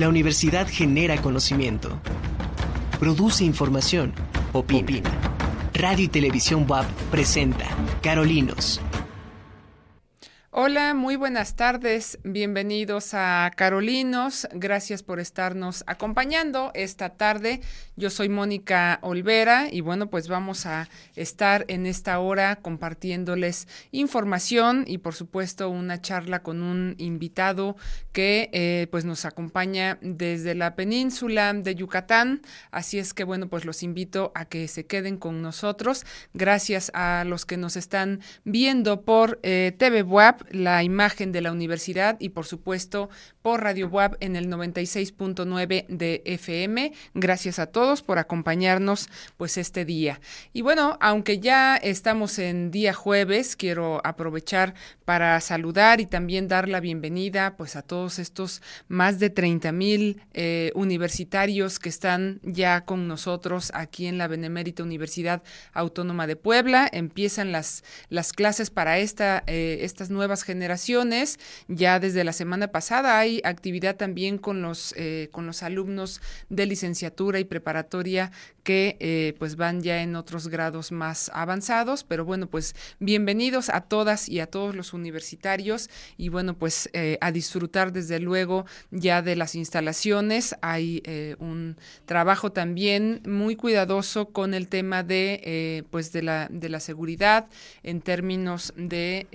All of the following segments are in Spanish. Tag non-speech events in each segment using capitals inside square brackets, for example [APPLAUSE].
La universidad genera conocimiento, produce información, opina. Radio y Televisión WAP presenta Carolinos Hola, muy buenas tardes. Bienvenidos a Carolinos. Gracias por estarnos acompañando esta tarde. Yo soy Mónica Olvera y bueno, pues vamos a estar en esta hora compartiéndoles información y por supuesto una charla con un invitado que eh, pues nos acompaña desde la península de Yucatán. Así es que bueno, pues los invito a que se queden con nosotros. Gracias a los que nos están viendo por eh, TV WAP la imagen de la universidad y por supuesto por Radio WAP en el 96.9 de FM. Gracias a todos por acompañarnos pues este día. Y bueno, aunque ya estamos en día jueves, quiero aprovechar para saludar y también dar la bienvenida pues a todos estos más de 30 mil eh, universitarios que están ya con nosotros aquí en la Benemérita Universidad Autónoma de Puebla. Empiezan las, las clases para esta, eh, estas nuevas generaciones. Ya desde la semana pasada hay actividad también con los, eh, con los alumnos de licenciatura y que eh, pues van ya en otros grados más avanzados, pero bueno, pues bienvenidos a todas y a todos los universitarios y bueno, pues eh, a disfrutar desde luego ya de las instalaciones. Hay un trabajo también muy cuidadoso con el tema de pues de la, de la seguridad en términos de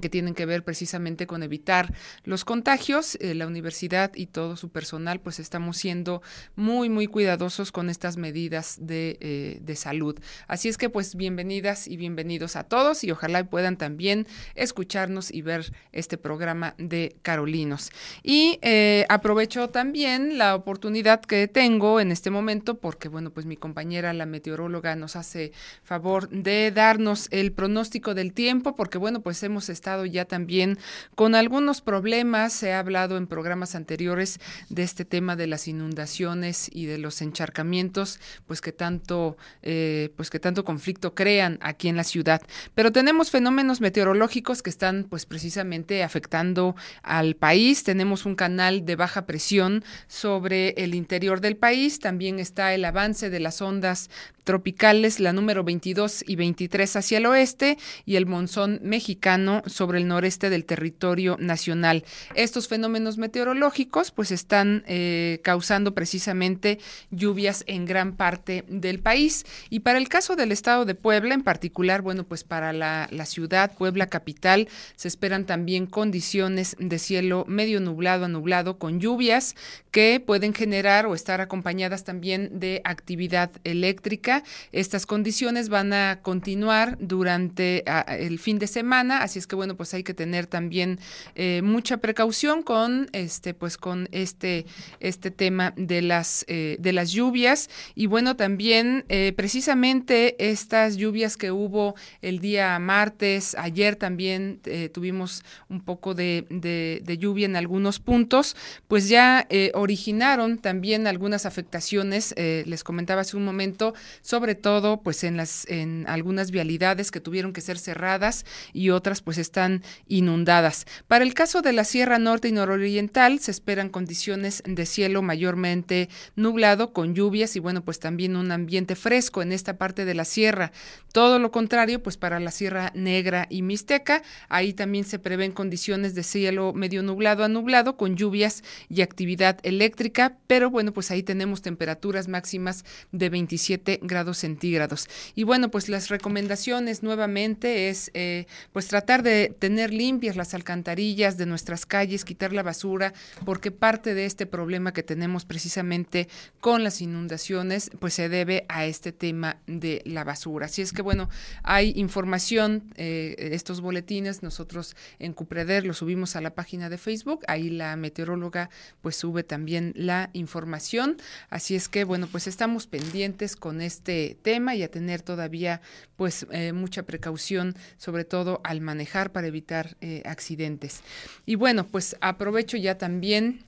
que tienen que ver precisamente con evitar los contagios. Eh, la universidad y todo su personal, pues estamos siendo muy, muy cuidadosos con estas medidas de, eh, de, salud. Así es que, pues, bienvenidas y bienvenidos a todos y ojalá puedan también escucharnos y ver este programa de Carolinos. Y eh, aprovecho también la oportunidad que tengo en este momento, porque, bueno, pues mi compañera, la meteoróloga, nos hace favor de darnos el pronóstico del tiempo, porque, bueno, pues hemos estado ya también con algunos problemas. Se ha hablado en programas anteriores de este tema de las inundaciones y de los encharcamientos, pues que tanto, eh, pues que tanto conflicto crean aquí en la ciudad. Pero tenemos fenómenos meteorológicos que están, pues precisamente afectando al país. Tenemos un canal de baja presión sobre el interior del país. También está el avance de las ondas tropicales, la número 22 y 23 hacia el oeste y el monzón mexicano sobre el noreste del territorio nacional. Estos fenómenos meteorológicos pues están eh, causando precisamente lluvias en gran parte del país y para el caso del estado de Puebla en particular, bueno pues para la, la ciudad Puebla capital se esperan también condiciones de cielo medio nublado a nublado con lluvias que pueden generar o estar acompañadas también de actividad eléctrica estas condiciones van a continuar durante el fin de semana, así es que bueno, pues hay que tener también eh, mucha precaución con este, pues con este, este tema de las eh, de las lluvias y bueno también eh, precisamente estas lluvias que hubo el día martes, ayer también tuvimos un poco de, de, lluvia en algunos puntos, pues ya originaron también algunas afectaciones. les comentaba hace un momento sobre todo pues en las en algunas vialidades que tuvieron que ser cerradas y otras pues están inundadas. Para el caso de la Sierra Norte y Nororiental se esperan condiciones de cielo mayormente nublado con lluvias y bueno, pues también un ambiente fresco en esta parte de la sierra. Todo lo contrario, pues para la Sierra Negra y Mixteca, ahí también se prevén condiciones de cielo medio nublado a nublado con lluvias y actividad eléctrica, pero bueno, pues ahí tenemos temperaturas máximas de 27 grados centígrados. Y bueno, pues las recomendaciones nuevamente es eh, pues tratar de tener limpias las alcantarillas de nuestras calles, quitar la basura, porque parte de este problema que tenemos precisamente con las inundaciones, pues se debe a este tema de la basura. Así es que bueno, hay información, eh, estos boletines, nosotros en Cupreder los subimos a la página de Facebook, ahí la meteoróloga pues sube también la información. Así es que bueno, pues estamos pendientes con este tema y a tener todavía pues eh, mucha precaución, sobre todo al manejar para evitar eh, accidentes. Y bueno, pues aprovecho ya también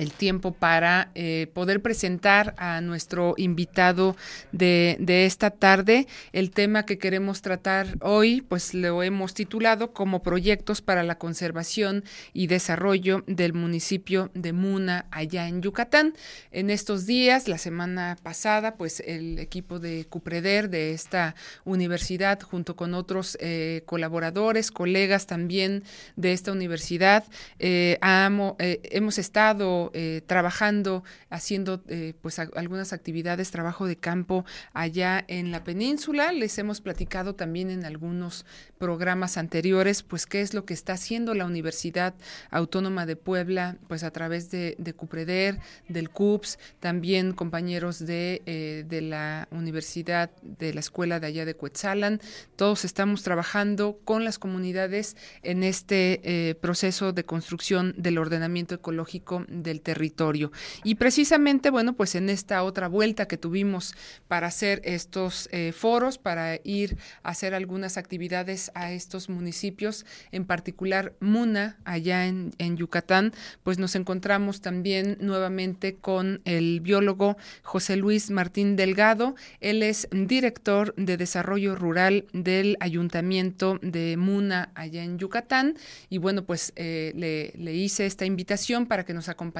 el tiempo para eh, poder presentar a nuestro invitado de, esta tarde. El tema que queremos tratar hoy, pues lo hemos titulado como proyectos para la conservación y desarrollo del municipio de Muna, allá en Yucatán. En estos días, la semana pasada, pues el equipo de Cupreder de esta universidad, junto con otros eh, colaboradores, colegas también de esta universidad, eh, eh, hemos estado eh, trabajando, haciendo eh, pues algunas actividades, trabajo de campo allá en la península. Les hemos platicado también en algunos programas anteriores, pues qué es lo que está haciendo la Universidad Autónoma de Puebla, pues a través de, Cupreder, del CUPS, también compañeros de, eh, de la Universidad, de la Escuela de allá de Cuetzalan. Todos estamos trabajando con las comunidades en este proceso de construcción del ordenamiento ecológico del territorio. Y precisamente, bueno, pues en esta otra vuelta que tuvimos para hacer estos eh, foros, para ir a hacer algunas actividades a estos municipios, en particular Muna, allá en, en Yucatán, pues nos encontramos también nuevamente con el biólogo José Luis Martín Delgado. Él es director de desarrollo rural del ayuntamiento de Muna, allá en Yucatán. Y bueno, pues eh, le, le hice esta invitación para que nos acompañe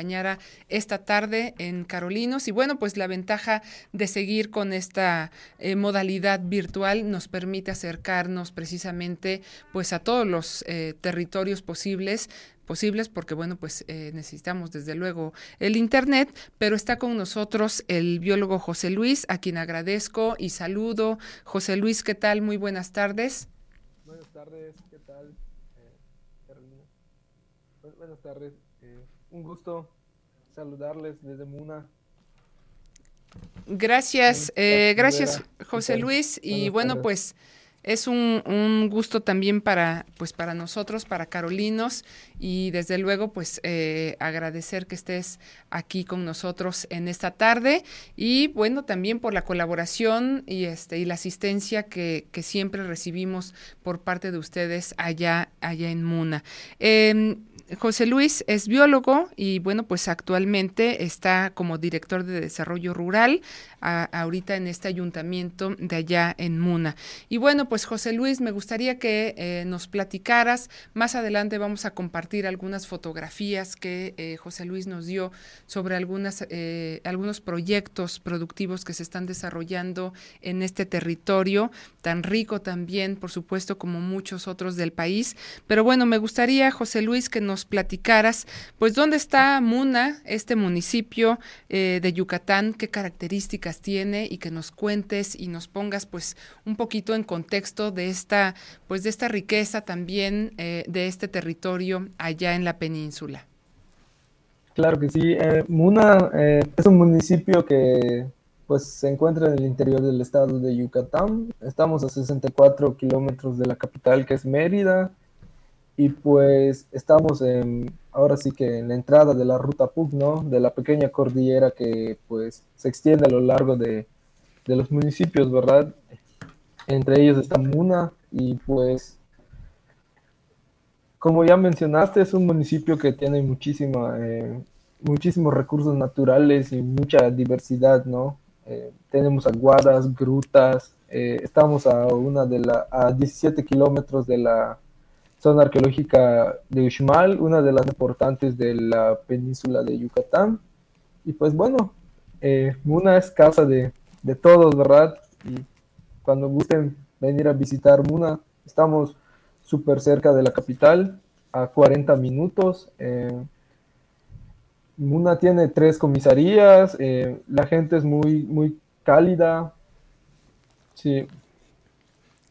esta tarde en Carolinos. Y bueno, pues la ventaja de seguir con esta eh, modalidad virtual nos permite acercarnos precisamente pues a todos los eh, territorios posibles posibles porque bueno pues eh, necesitamos desde luego el internet. Pero está con nosotros el biólogo José Luis a quien agradezco y saludo. José Luis qué tal muy buenas tardes. Buenas tardes qué tal Carolina buenas tardes un gusto saludarles desde Muna. Gracias, eh, gracias José Luis. Y bueno, pues es un, gusto también para, pues para nosotros, para Carolinos, y desde luego, pues eh, agradecer que estés aquí con nosotros en esta tarde y bueno, también por la colaboración y este y la asistencia que, que siempre recibimos por parte de ustedes allá, allá en Muna. Em, José Luis es biólogo y bueno, pues actualmente está como director de desarrollo rural ahorita en este ayuntamiento de allá en Muna. Y bueno, pues José Luis, me gustaría que eh, nos platicaras. Más adelante vamos a compartir algunas fotografías que eh, José Luis nos dio sobre algunas, eh, algunos proyectos productivos que se están desarrollando en este territorio, tan rico también, por supuesto, como muchos otros del país. Pero bueno, me gustaría, José Luis, que nos platicaras, pues, dónde está Muna, este municipio de Yucatán, qué características tiene y que nos cuentes y nos pongas pues un poquito en contexto de esta pues de esta riqueza también eh, de este territorio allá en la península. Claro que sí. Eh, Muna eh, es un municipio que pues se encuentra en el interior del estado de Yucatán. Estamos a 64 kilómetros de la capital que es Mérida y pues estamos en, ahora sí que en la entrada de la ruta PUC, ¿no? De la pequeña cordillera que pues se extiende a lo largo de, de los municipios, ¿verdad? Entre ellos está Muna y pues, como ya mencionaste, es un municipio que tiene muchísima, eh, muchísimos recursos naturales y mucha diversidad, ¿no? Eh, tenemos aguadas, grutas, eh, estamos a una de la, a 17 kilómetros de la zona arqueológica de Uxmal, una de las importantes de la península de Yucatán. Y pues bueno, eh, Muna es casa de, de, todos, ¿verdad? Y cuando gusten venir a visitar Muna, estamos súper cerca de la capital, a 40 minutos. Eh, Muna tiene tres comisarías, eh, la gente es muy, muy cálida. Sí,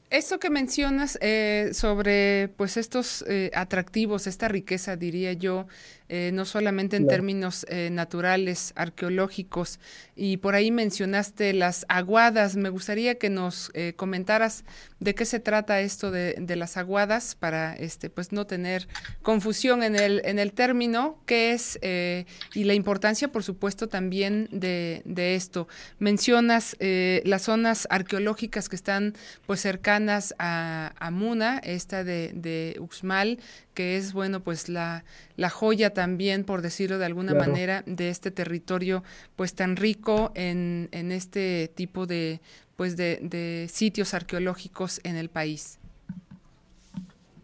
eso que mencionas eh, sobre pues estos eh, atractivos, esta riqueza, diría yo, eh, no solamente en términos eh, naturales, arqueológicos, y por ahí mencionaste las aguadas. Me gustaría que nos eh, comentaras de qué se trata esto de, de, las aguadas para este pues no tener confusión en el, en el término, qué es y la importancia, por supuesto, también de, de esto. Mencionas las zonas arqueológicas que están pues cercanas a, a Muna, esta de, de Uxmal, que es bueno pues la, la joya también, por decirlo de alguna manera, de este territorio pues tan rico en, en este tipo de pues de, sitios arqueológicos en el país.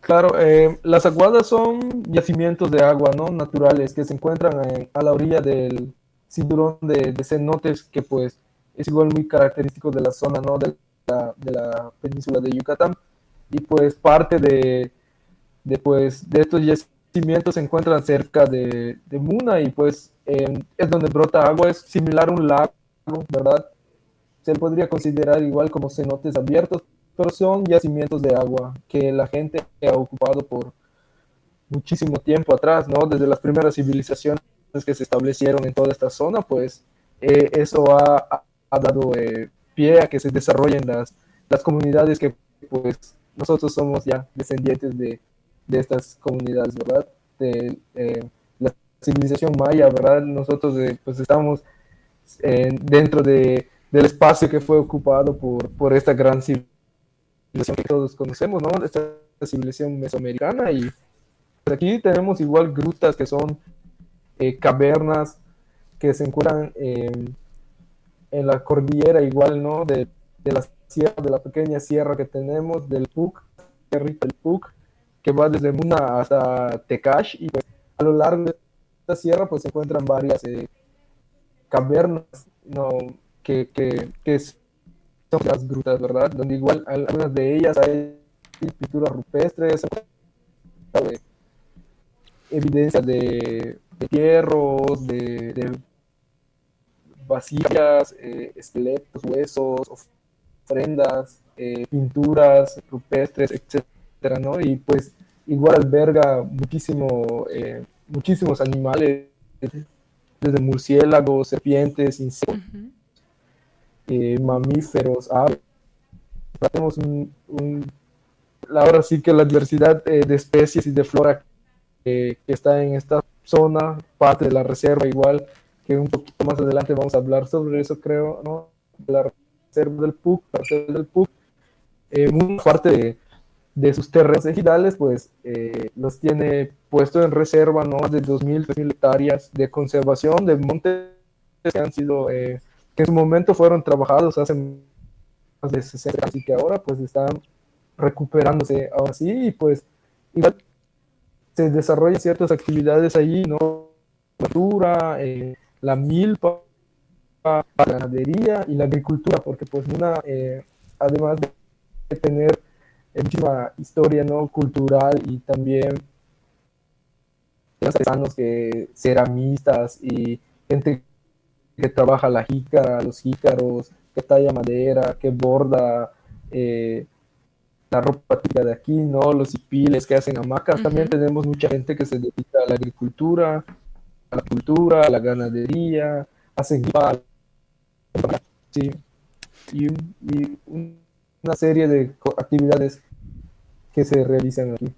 Claro, eh, las aguadas son yacimientos de agua ¿no? naturales que se encuentran a la orilla del cinturón de, cenotes que pues es igual muy característico de la zona ¿no? de, la, península de Yucatán y pues parte de, de, pues, de estos yacimientos se encuentran cerca de, Muna y pues es donde brota agua, es similar a un lago, ¿verdad? Se podría considerar igual como cenotes abiertos, pero son yacimientos de agua que la gente ha ocupado por muchísimo tiempo atrás, ¿no? Desde las primeras civilizaciones que se establecieron en toda esta zona, pues eh, eso ha, ha dado eh, pie a que se desarrollen las, las comunidades que pues nosotros somos ya descendientes de, de estas comunidades, ¿verdad? De eh, la civilización maya, ¿verdad? Nosotros pues estamos dentro de, del espacio que fue ocupado por, por esta gran civilización que todos conocemos, ¿no? Esta civilización mesoamericana y aquí tenemos igual grutas que son eh, cavernas que se encuentran en la cordillera igual, ¿no? De, de, la sierra, de la pequeña sierra que tenemos, del PUC, el PUC, que va desde Muna hasta Tecash, y pues, a lo largo de esta sierra pues se encuentran varias eh, cavernas, ¿no? Que, que, que son las grutas, ¿verdad? Donde igual algunas de ellas hay pinturas rupestres, evidencias de hierros, de, de vasijas, eh, esqueletos, huesos, ofrendas, eh, pinturas rupestres, etcétera, ¿no? Y pues igual alberga muchísimo, eh, muchísimos animales, desde murciélagos, serpientes, insectos, mamíferos, aves. Tenemos un, un, ahora sí que la diversidad de especies y de flora que está en esta zona, parte de la reserva igual, que un poquito más adelante vamos a hablar sobre eso, creo, ¿no? La reserva del PUC, la reserva del PUC, eh, muy parte de, sus terrenos ejidales, pues eh, los tiene puesto en reserva, ¿no? De 2.000, 3.000 hectáreas de conservación de montes que han sido, eh, que en su momento fueron trabajados hace más de 60 así que ahora pues están recuperándose ahora sí, y pues igual se desarrollan ciertas actividades allí, ¿no? La eh, la milpa, la ganadería y la agricultura, porque pues una, eh, además de tener muchísima historia, ¿no? Cultural y también artesanos que ceramistas y gente que trabaja la jícara, los jícaros, que talla madera, que borda eh, la ropa típica de aquí, ¿no? Los hipiles que hacen hamacas. También tenemos mucha gente que se dedica a la agricultura, a la cultura, a la ganadería, hacen sí, y, y una serie de actividades que se realizan aquí.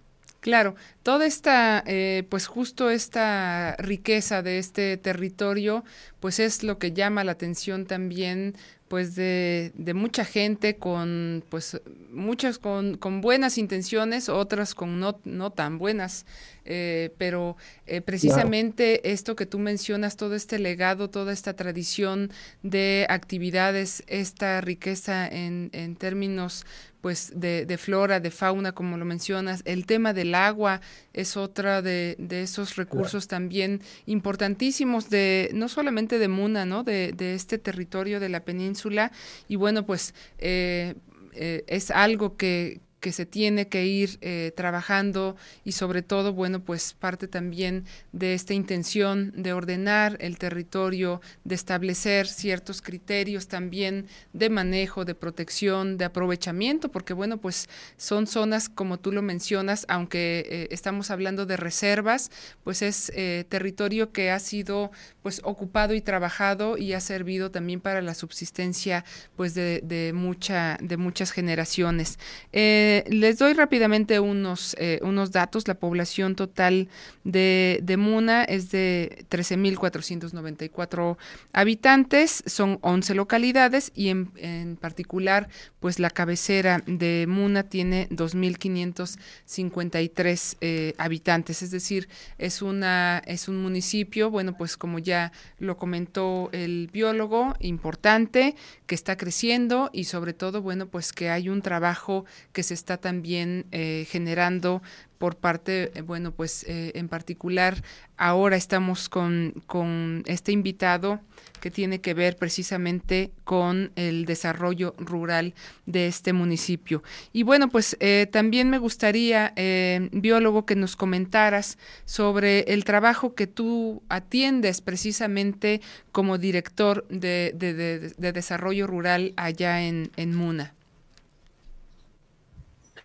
Claro, toda esta, eh, pues justo esta riqueza de este territorio, pues es lo que llama la atención también pues de, de, mucha gente con pues muchas con, con, buenas intenciones otras con no, no tan buenas. Eh, pero eh, precisamente esto que tú mencionas todo este legado toda esta tradición de actividades esta riqueza en, en términos pues de, de, flora, de fauna, como lo mencionas. El tema del agua es otra de, de esos recursos también importantísimos de no solamente de Muna, ¿no? De, de este territorio de la península. Y bueno, pues eh, eh, es algo que, que se tiene que ir eh, trabajando y sobre todo, bueno, pues parte también de esta intención de ordenar el territorio, de establecer ciertos criterios también de manejo, de protección, de aprovechamiento, porque bueno, pues son zonas, como tú lo mencionas, aunque eh, estamos hablando de reservas, pues es eh, territorio que ha sido pues ocupado y trabajado y ha servido también para la subsistencia pues de, mucha, de muchas generaciones. Eh, les doy rápidamente unos, eh, unos datos. La población total de, de Muna es de 13.494 habitantes, son 11 localidades y en, en, particular, pues la cabecera de Muna tiene 2.553 eh, habitantes, es decir, es, una, es un municipio, bueno, pues como ya lo comentó el biólogo, importante, que está creciendo y sobre todo, bueno, pues que hay un trabajo que se está también eh, generando por parte, eh, bueno, pues eh, en particular ahora estamos con, con este invitado que tiene que ver precisamente con el desarrollo rural de este municipio. Y bueno, pues eh, también me gustaría, eh, biólogo, que nos comentaras sobre el trabajo que tú atiendes precisamente como director de, de, de, de desarrollo rural allá en, en Muna.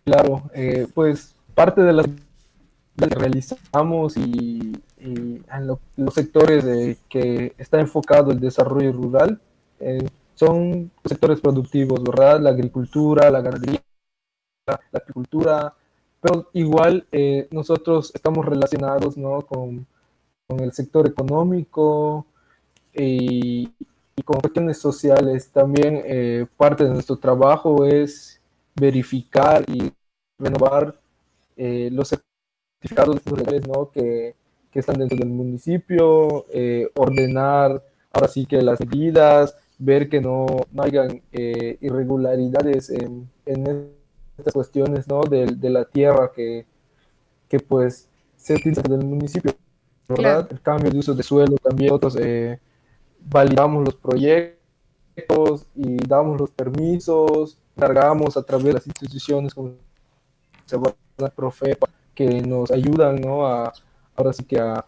Claro, eh, pues parte de las que realizamos y, en lo, los sectores de que está enfocado el desarrollo rural eh, son sectores productivos, ¿verdad? La agricultura, la ganadería, la, apicultura, pero igual eh, nosotros estamos relacionados, ¿no? Con, con el sector económico y, y, con cuestiones sociales. También eh, parte de nuestro trabajo es verificar y renovar eh, los certificados legales ¿no? que, que, están dentro del municipio, eh, ordenar ahora sí que las medidas, ver que no, no hayan eh, irregularidades en, en, estas cuestiones ¿no? de, de la tierra que, que pues se utiliza del municipio, ¿verdad? Claro. El cambio de uso de suelo también, nosotros eh, validamos los proyectos y damos los permisos, cargamos a través de las instituciones como la Profepa, que nos ayudan, ¿no? A, ahora sí que a,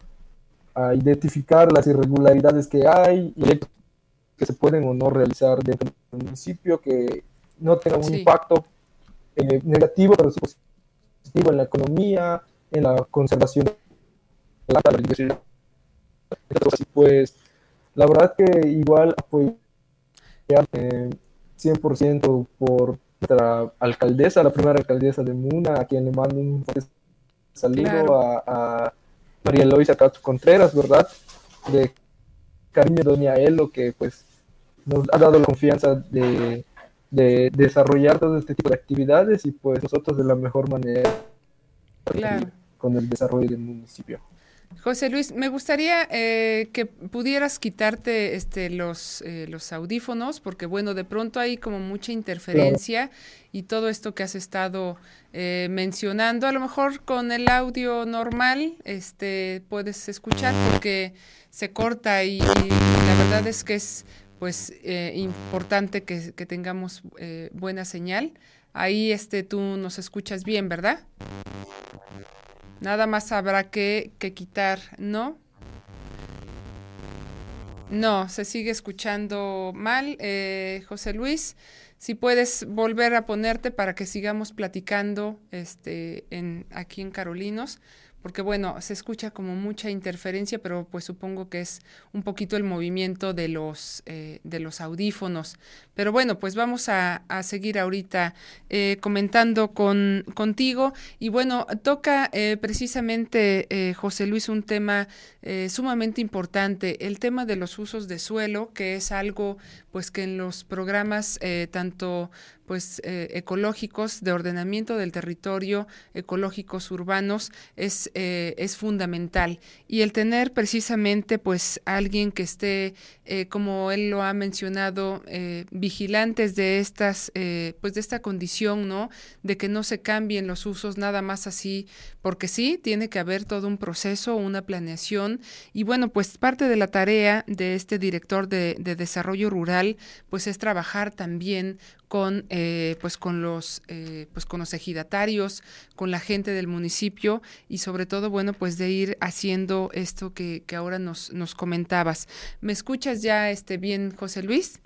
a, identificar las irregularidades que hay y que se pueden o no realizar dentro del municipio, que no tengan un sí. impacto eh, negativo, pero sí positivo en la economía, en la conservación de la biodiversidad. Pues la verdad que igual apoyar eh, 100% por nuestra alcaldesa, la primera alcaldesa de Muna, a quien le mando un saludo claro. a, a, María Eloisa Cacho Contreras, ¿verdad? De cariño Doña Elo, que pues nos ha dado la confianza de, de, desarrollar todo este tipo de actividades y pues nosotros de la mejor manera claro. con el desarrollo del municipio. José Luis, me gustaría eh, que pudieras quitarte este, los, eh, los audífonos, porque bueno, de pronto hay como mucha interferencia y todo esto que has estado eh, mencionando, a lo mejor con el audio normal este, puedes escuchar porque se corta y, y la verdad es que es pues eh, importante que, que tengamos eh, buena señal. Ahí este, tú nos escuchas bien, ¿verdad? Nada más habrá que, que quitar, ¿no? No, se sigue escuchando mal, eh, José Luis. Si puedes volver a ponerte para que sigamos platicando este, en, aquí en Carolinos porque bueno, se escucha como mucha interferencia, pero pues supongo que es un poquito el movimiento de los, eh, de los audífonos. Pero bueno, pues vamos a, a seguir ahorita eh, comentando con, contigo. Y bueno, toca eh, precisamente, José Luis, un tema sumamente importante, el tema de los usos de suelo, que es algo pues que en los programas tanto pues eh, ecológicos de ordenamiento del territorio, ecológicos urbanos, es, eh, es fundamental. Y el tener precisamente pues alguien que esté, eh, como él lo ha mencionado, vigilantes de estas, pues de esta condición, ¿no? De que no se cambien los usos nada más así, porque sí, tiene que haber todo un proceso, una planeación. Y bueno, pues parte de la tarea de este director de, de desarrollo rural, pues es trabajar también con eh, pues con los eh, pues con los ejidatarios con la gente del municipio y sobre todo bueno pues de ir haciendo esto que, que ahora nos, nos comentabas. Me escuchas ya este bien José Luis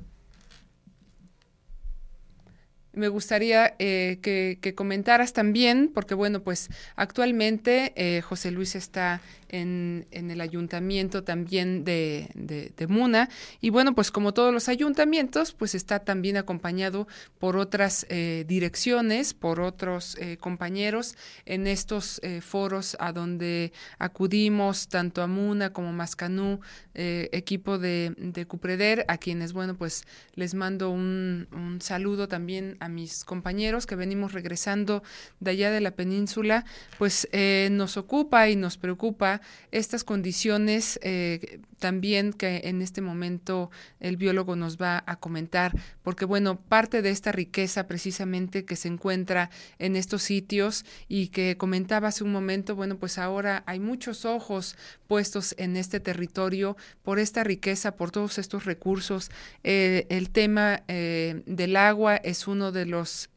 me gustaría eh, que, que, comentaras también, porque bueno, pues actualmente eh, José Luis está en, el ayuntamiento también de, Muna. Y bueno, pues como todos los ayuntamientos, pues está también acompañado por otras eh, direcciones, por otros eh, compañeros en estos eh, foros a donde acudimos, tanto a Muna como Mascanú, equipo de, de, Cupreder, a quienes, bueno, pues les mando un, un saludo también a mis compañeros que venimos regresando de allá de la península, pues nos ocupa y nos preocupa estas condiciones eh, también que en este momento el biólogo nos va a comentar, porque bueno, parte de esta riqueza precisamente que se encuentra en estos sitios y que comentaba hace un momento, bueno, pues ahora hay muchos ojos puestos en este territorio por esta riqueza, por todos estos recursos. Eh, el tema eh, del agua es uno de los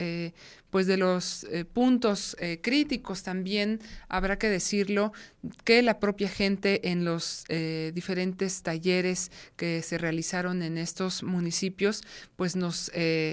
pues de los eh, puntos eh, críticos también habrá que decirlo que la propia gente en los eh, diferentes talleres que se realizaron en estos municipios pues nos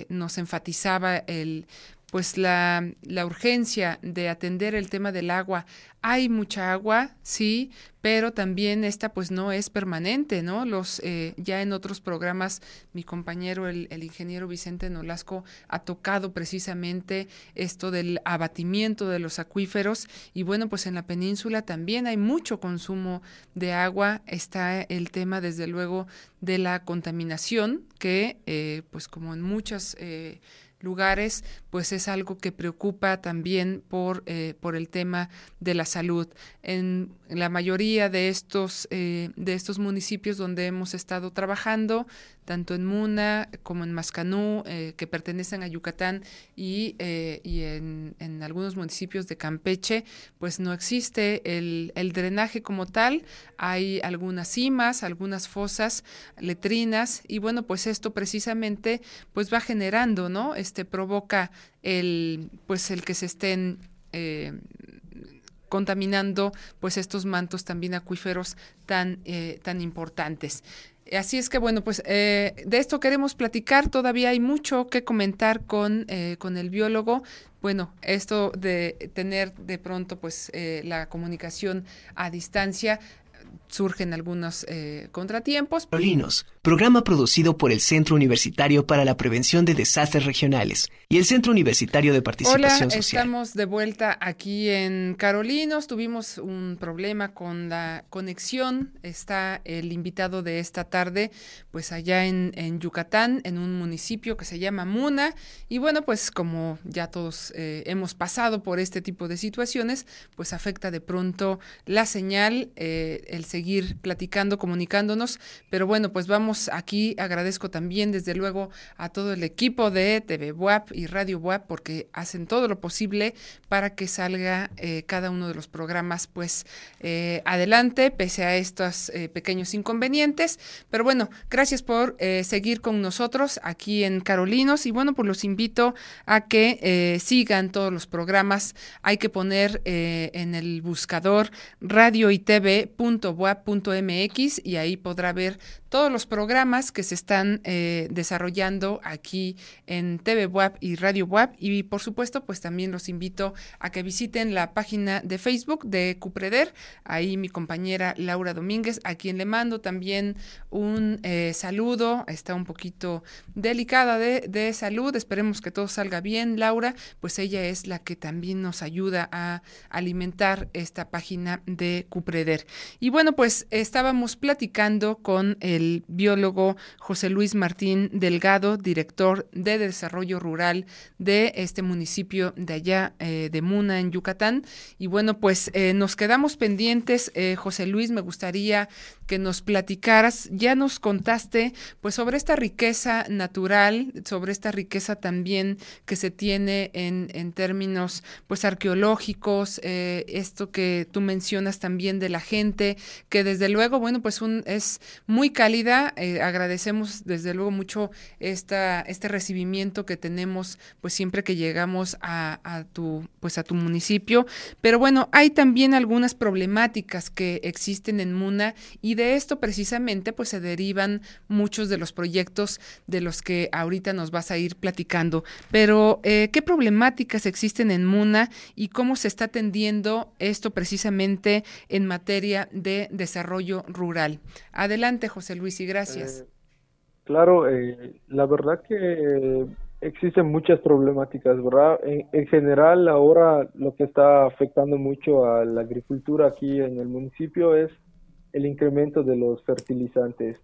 nos enfatizaba el pues la, la, urgencia de atender el tema del agua. Hay mucha agua, sí, pero también esta pues no es permanente, ¿no? Los eh, ya en otros programas mi compañero el, el, ingeniero Vicente Nolasco ha tocado precisamente esto del abatimiento de los acuíferos y bueno pues en la península también hay mucho consumo de agua. Está el tema desde luego de la contaminación que eh, pues como en muchas eh, lugares, pues es algo que preocupa también por, eh, por el tema de la salud. En la mayoría de estos, eh, de estos municipios donde hemos estado trabajando, tanto en Muna como en Mascanú, eh, que pertenecen a Yucatán, y, y en, en, algunos municipios de Campeche, pues no existe el, el, drenaje como tal. Hay algunas cimas, algunas fosas, letrinas, y bueno, pues esto precisamente pues va generando, ¿no? Este provoca el, pues el que se estén eh, contaminando pues estos mantos también acuíferos tan, eh, tan importantes. Así es que bueno, pues eh, de esto queremos platicar. Todavía hay mucho que comentar con, con el biólogo. Bueno, esto de tener de pronto pues la comunicación a distancia surgen algunos eh, contratiempos. Carolinos, programa producido por el Centro Universitario para la Prevención de Desastres Regionales y el Centro Universitario de Participación Hola, Social. Estamos de vuelta aquí en Carolinos. Tuvimos un problema con la conexión. Está el invitado de esta tarde, pues allá en, en Yucatán, en un municipio que se llama Muna. Y bueno, pues como ya todos eh, hemos pasado por este tipo de situaciones, pues afecta de pronto la señal, eh, seguir platicando, comunicándonos. Pero bueno, pues vamos aquí. Agradezco también, desde luego, a todo el equipo de TV WAP y Radio WAP porque hacen todo lo posible para que salga eh, cada uno de los programas, pues eh, adelante, pese a estos eh, pequeños inconvenientes. Pero bueno, gracias por seguir con nosotros aquí en Carolinos y bueno, pues los invito a que sigan todos los programas. Hay que poner en el buscador radio web.mx y ahí podrá ver todos los programas que se están eh, desarrollando aquí en TV Web y Radio Web y por supuesto pues también los invito a que visiten la página de Facebook de Cupreder, ahí mi compañera Laura Domínguez, a quien le mando también un eh, saludo, está un poquito delicada de, de salud, esperemos que todo salga bien, Laura, pues ella es la que también nos ayuda a alimentar esta página de Cupreder. Y bueno, pues estábamos platicando con el biólogo José Luis Martín Delgado, director de Desarrollo Rural de este municipio de allá eh, de Muna, en Yucatán. Y bueno, pues eh, nos quedamos pendientes. Eh, José Luis, me gustaría que nos platicaras. Ya nos contaste pues sobre esta riqueza natural, sobre esta riqueza también que se tiene en, en términos pues arqueológicos, esto que tú mencionas también de la gente que desde luego, bueno, pues es muy cálida. Eh, agradecemos desde luego mucho esta, este recibimiento que tenemos, pues siempre que llegamos a, a, tu, pues a tu municipio. Pero bueno, hay también algunas problemáticas que existen en Muna y de esto precisamente, pues se derivan muchos de los proyectos de los que ahorita nos vas a ir platicando. Pero, eh, ¿qué problemáticas existen en Muna y cómo se está atendiendo esto precisamente en materia de desarrollo rural? Adelante, José Luis, y gracias. Eh, claro, eh, la verdad que existen muchas problemáticas, ¿verdad? En, general, ahora lo que está afectando mucho a la agricultura aquí en el municipio es el incremento de los fertilizantes.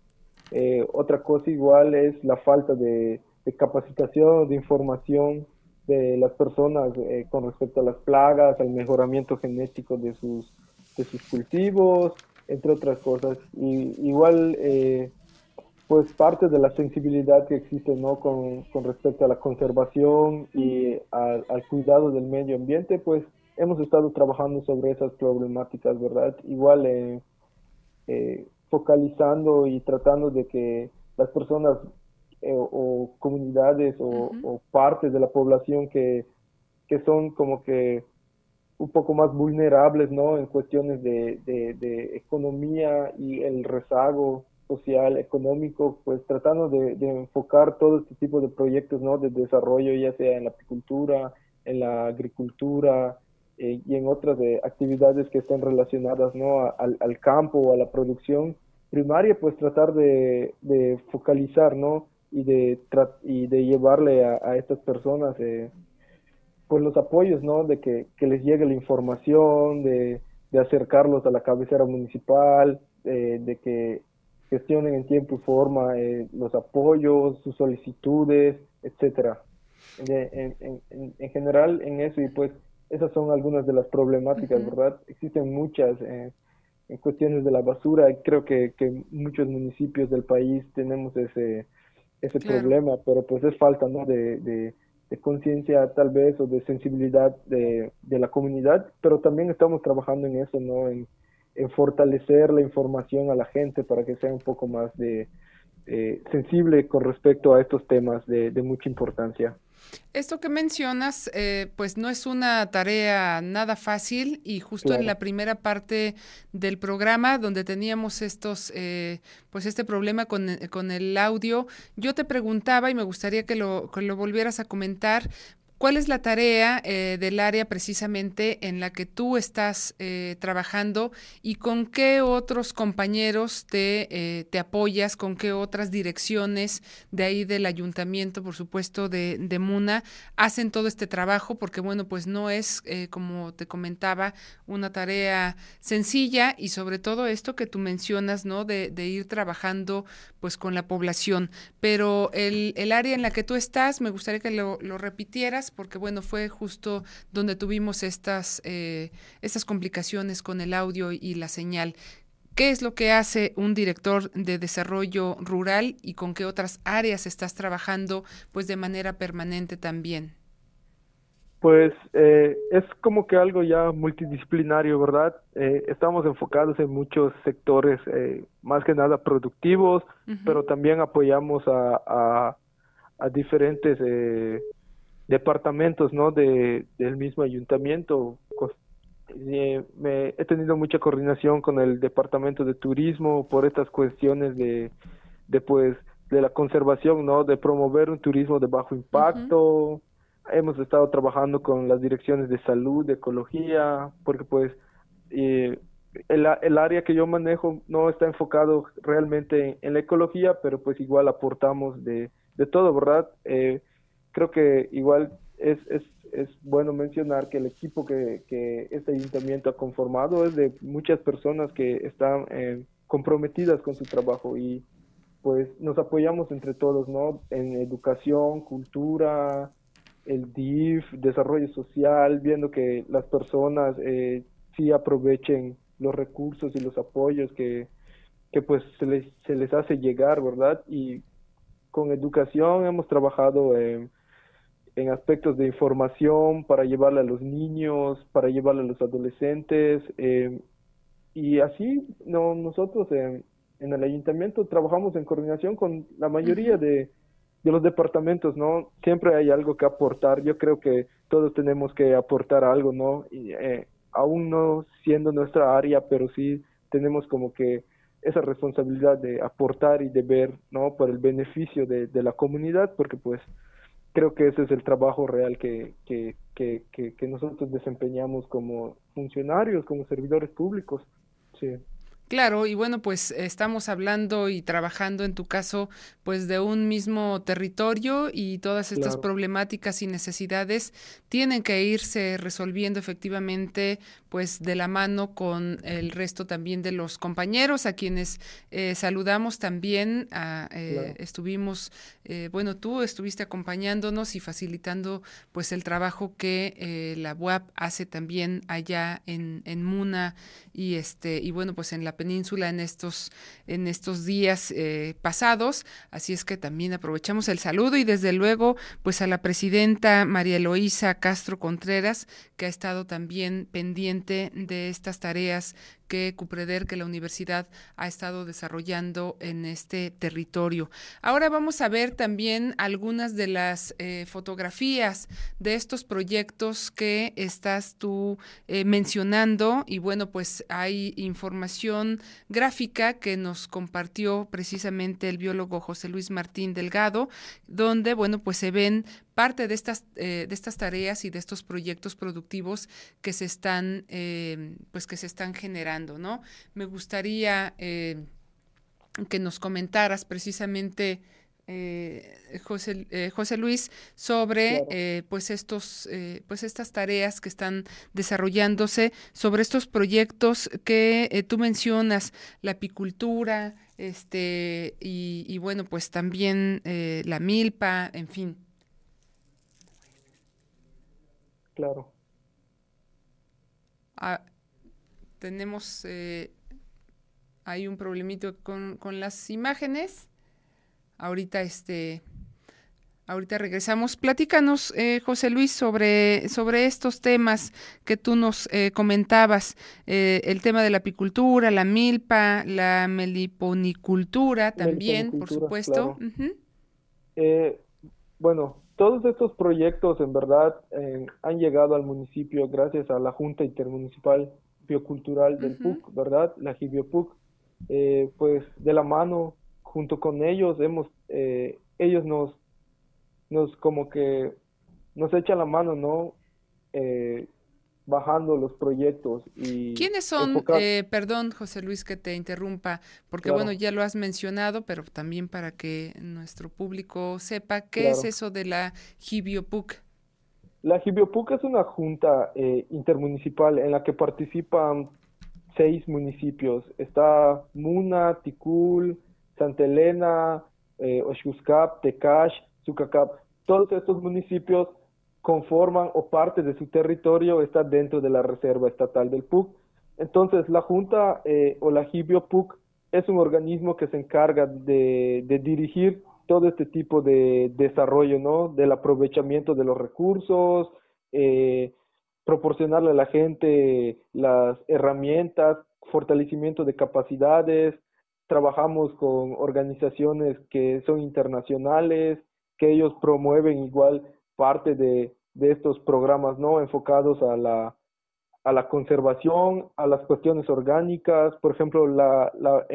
otra cosa igual es la falta de de capacitación, de información de las personas eh, con respecto a las plagas, al mejoramiento genético de sus, de sus cultivos, entre otras cosas. Y igual, eh, pues parte de la sensibilidad que existe ¿no? con, con respecto a la conservación y al, cuidado del medio ambiente, pues hemos estado trabajando sobre esas problemáticas, ¿verdad? Igual eh, focalizando y tratando de que las personas eh, o, comunidades o, partes de la población que, que son como que un poco más vulnerables, ¿no? En cuestiones de, de, economía y el rezago social, económico, pues tratando de, enfocar todo este tipo de proyectos, ¿no? De desarrollo, ya sea en la apicultura, en la agricultura eh, y en otras de actividades que estén relacionadas, ¿no? al, al campo o a la producción primaria, pues tratar de, focalizar, ¿no? y de, y de llevarle a, estas personas eh, pues los apoyos, ¿no? De que, les llegue la información, de, acercarlos a la cabecera municipal, eh, de que gestionen en tiempo y forma eh, los apoyos, sus solicitudes, etcétera. En, en, general, en eso, y pues esas son algunas de las problemáticas, ¿verdad? Existen muchas en cuestiones de la basura, creo que, que muchos municipios del país tenemos ese ese problema, pero pues es falta ¿no? de, de, conciencia tal vez o de sensibilidad de, de, la comunidad, pero también estamos trabajando en eso, ¿no? En, en fortalecer la información a la gente para que sea un poco más de, eh, sensible con respecto a estos temas de, de mucha importancia. Esto que mencionas, eh, pues no es una tarea nada fácil y justo en la primera parte del programa donde teníamos estos, eh, pues este problema con, con, el audio, yo te preguntaba y me gustaría que lo, que lo volvieras a comentar, ¿Cuál es la tarea eh, del área precisamente en la que tú estás eh, trabajando y con qué otros compañeros te, eh, te, apoyas, con qué otras direcciones de ahí del ayuntamiento, por supuesto, de, de Muna, hacen todo este trabajo? Porque, bueno, pues no es, como te comentaba, una tarea sencilla y sobre todo esto que tú mencionas, ¿no? De, de ir trabajando pues con la población. Pero el, el, área en la que tú estás, me gustaría que lo, lo repitieras porque bueno, fue justo donde tuvimos estas, eh, estas complicaciones con el audio y la señal. ¿Qué es lo que hace un director de desarrollo rural y con qué otras áreas estás trabajando pues de manera permanente también? Pues eh, es como que algo ya multidisciplinario, ¿verdad? Eh, estamos enfocados en muchos sectores, más que nada productivos, pero también apoyamos a, a, diferentes departamentos ¿no? de, del mismo ayuntamiento. Eh, me, he tenido mucha coordinación con el departamento de turismo por estas cuestiones de, de pues de la conservación, ¿no? De promover un turismo de bajo impacto. Hemos estado trabajando con las direcciones de salud, de ecología, porque pues eh, el, el, área que yo manejo no está enfocado realmente en, la ecología, pero pues igual aportamos de, de todo, ¿verdad? Eh, creo que igual es, es, es bueno mencionar que el equipo que, este ayuntamiento ha conformado es de muchas personas que están eh, comprometidas con su trabajo y pues nos apoyamos entre todos, ¿no? En educación, cultura, el DIF, desarrollo social, viendo que las personas eh, sí aprovechen los recursos y los apoyos que, que pues se les, se les hace llegar, ¿verdad? Y con educación hemos trabajado en en aspectos de información para llevarle a los niños, para llevarle a los adolescentes, eh, y así no, nosotros en, en, el ayuntamiento trabajamos en coordinación con la mayoría de, de los departamentos, ¿no? Siempre hay algo que aportar. Yo creo que todos tenemos que aportar algo, ¿no? Y, eh, aún no siendo nuestra área, pero sí tenemos como que esa responsabilidad de aportar y de ver, ¿no? Por el beneficio de, de la comunidad, porque pues creo que ese es el trabajo real que, que, que, que, nosotros desempeñamos como funcionarios, como servidores públicos. Sí. Claro, y bueno, pues estamos hablando y trabajando en tu caso, pues de un mismo territorio y todas estas problemáticas y necesidades tienen que irse resolviendo efectivamente, pues de la mano con el resto también de los compañeros a quienes eh, saludamos también. A, eh, Estuvimos, eh, bueno, tú estuviste acompañándonos y facilitando pues el trabajo que la UAP hace también allá en, en Muna y este y bueno, pues en la península en estos, en estos días eh, pasados. Así es que también aprovechamos el saludo y desde luego pues a la presidenta María Eloísa Castro Contreras, que ha estado también pendiente de estas tareas que Cupreder, que la universidad ha estado desarrollando en este territorio. Ahora vamos a ver también algunas de las eh, fotografías de estos proyectos que estás tú eh, mencionando y bueno, pues hay información gráfica que nos compartió precisamente el biólogo José Luis Martín Delgado, donde bueno, pues se ven parte de estas, eh, de estas tareas y de estos proyectos productivos que se están, eh, pues que se están generando, ¿no? Me gustaría eh, que nos comentaras precisamente José, José, Luis, sobre pues estos, pues estas tareas que están desarrollándose, sobre estos proyectos que tú mencionas, la apicultura, este, y, y bueno, pues también la milpa, en fin. Claro. Ah, tenemos eh, hay un problemito con, con, las imágenes. Ahorita este ahorita regresamos. Platícanos, eh, José Luis, sobre, sobre estos temas que tú nos eh, comentabas, eh, el tema de la apicultura, la milpa, la meliponicultura también, por supuesto. bueno, todos estos proyectos en verdad eh, han llegado al municipio gracias a la Junta Intermunicipal Biocultural del PUC, ¿verdad? La GIBioPUC. Eh, pues de la mano, junto con ellos, hemos, eh, ellos nos, nos como que nos echan la mano, ¿no? Bajando los proyectos y quiénes son eh, perdón José Luis que te interrumpa porque bueno ya lo has mencionado pero también para que nuestro público sepa qué es eso de la Gibiopuc la Gibiopuc es una junta eh, intermunicipal en la que participan seis municipios. Está Muna Ticul Santa Elena eh, Oshuscap Tecash Sucacap todos estos municipios conforman o parte de su territorio está dentro de la Reserva Estatal del PUC. Entonces, la Junta eh, o la Gibio PUC es un organismo que se encarga de, dirigir todo este tipo de desarrollo, ¿no? Del aprovechamiento de los recursos, eh, proporcionarle a la gente las herramientas, fortalecimiento de capacidades, trabajamos con organizaciones que son internacionales, que ellos promueven igual parte de, de estos programas no enfocados a la, a la conservación, a las cuestiones orgánicas, por ejemplo, la, la,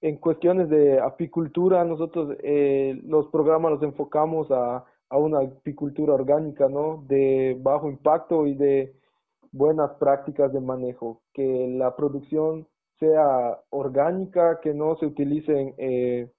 en cuestiones de apicultura, nosotros eh, los programas los enfocamos a, a una apicultura orgánica, ¿no? De bajo impacto y de buenas prácticas de manejo, que la producción sea orgánica, que no se utilicen eh,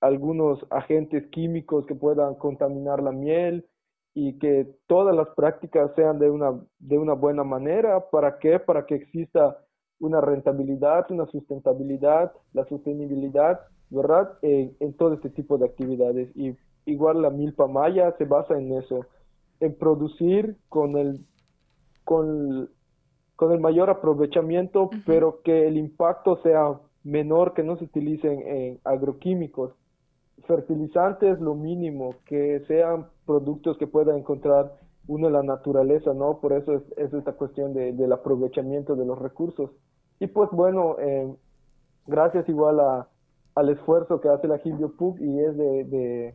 algunos agentes químicos que puedan contaminar la miel y que todas las prácticas sean de una, de una buena manera. ¿Para qué? Para que exista una rentabilidad, una sustentabilidad, la sostenibilidad, ¿verdad? En, en todo este tipo de actividades. Y igual la milpa maya se basa en eso, en producir con el, con, con el mayor aprovechamiento, pero que el impacto sea menor, que no se utilicen en agroquímicos fertilizantes lo mínimo, que sean productos que pueda encontrar une la naturaleza, ¿no? Por eso es, esta cuestión de, del aprovechamiento de los recursos. Y pues bueno, eh, gracias igual a, al esfuerzo que hace la Gibio PUC y es de,